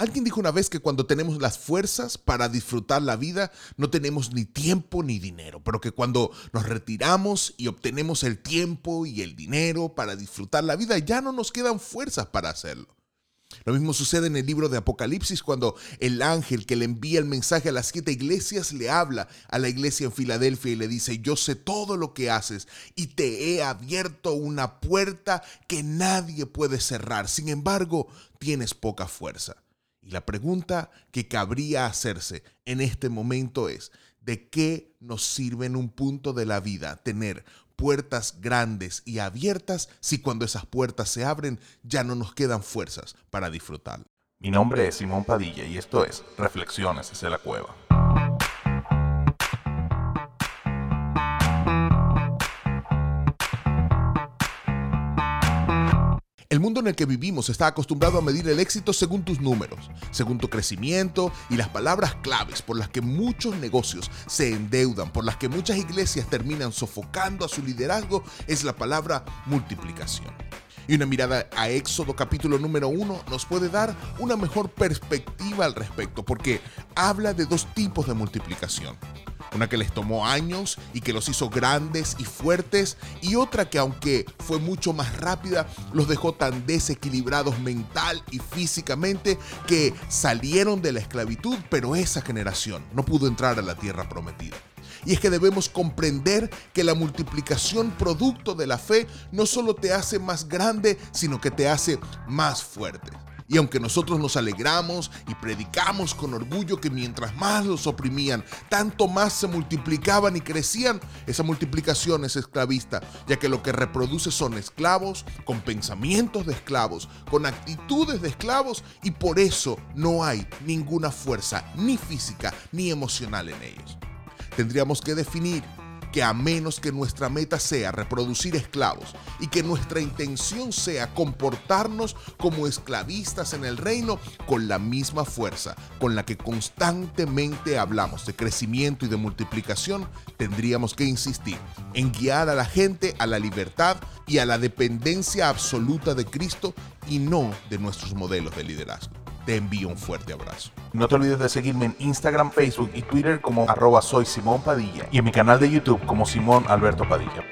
Alguien dijo una vez que cuando tenemos las fuerzas para disfrutar la vida, no tenemos ni tiempo ni dinero, pero que cuando nos retiramos y obtenemos el tiempo y el dinero para disfrutar la vida, ya no nos quedan fuerzas para hacerlo. Lo mismo sucede en el libro de Apocalipsis cuando el ángel que le envía el mensaje a las siete iglesias le habla a la iglesia en Filadelfia y le dice, yo sé todo lo que haces y te he abierto una puerta que nadie puede cerrar. Sin embargo, tienes poca fuerza. Y la pregunta que cabría hacerse en este momento es, ¿de qué nos sirve en un punto de la vida tener puertas grandes y abiertas si cuando esas puertas se abren ya no nos quedan fuerzas para disfrutar? Mi nombre es Simón Padilla y esto es Reflexiones desde la Cueva. El mundo en el que vivimos está acostumbrado a medir el éxito según tus números, según tu crecimiento y las palabras claves por las que muchos negocios se endeudan, por las que muchas iglesias terminan sofocando a su liderazgo, es la palabra multiplicación. Y una mirada a Éxodo capítulo número 1 nos puede dar una mejor perspectiva al respecto, porque habla de dos tipos de multiplicación una que les tomó años y que los hizo grandes y fuertes, y otra que aunque fue mucho más rápida, los dejó tan desequilibrados mental y físicamente que salieron de la esclavitud, pero esa generación no pudo entrar a la tierra prometida. Y es que debemos comprender que la multiplicación producto de la fe no solo te hace más grande, sino que te hace más fuerte. Y aunque nosotros nos alegramos y predicamos con orgullo que mientras más los oprimían, tanto más se multiplicaban y crecían, esa multiplicación es esclavista, ya que lo que reproduce son esclavos, con pensamientos de esclavos, con actitudes de esclavos, y por eso no hay ninguna fuerza, ni física, ni emocional en ellos. Tendríamos que definir que a menos que nuestra meta sea reproducir esclavos y que nuestra intención sea comportarnos como esclavistas en el reino con la misma fuerza con la que constantemente hablamos de crecimiento y de multiplicación, tendríamos que insistir en guiar a la gente a la libertad y a la dependencia absoluta de Cristo y no de nuestros modelos de liderazgo te envío un fuerte abrazo. No te olvides de seguirme en Instagram, Facebook y Twitter como arroba soy y en mi canal de YouTube como Simón Alberto Padilla.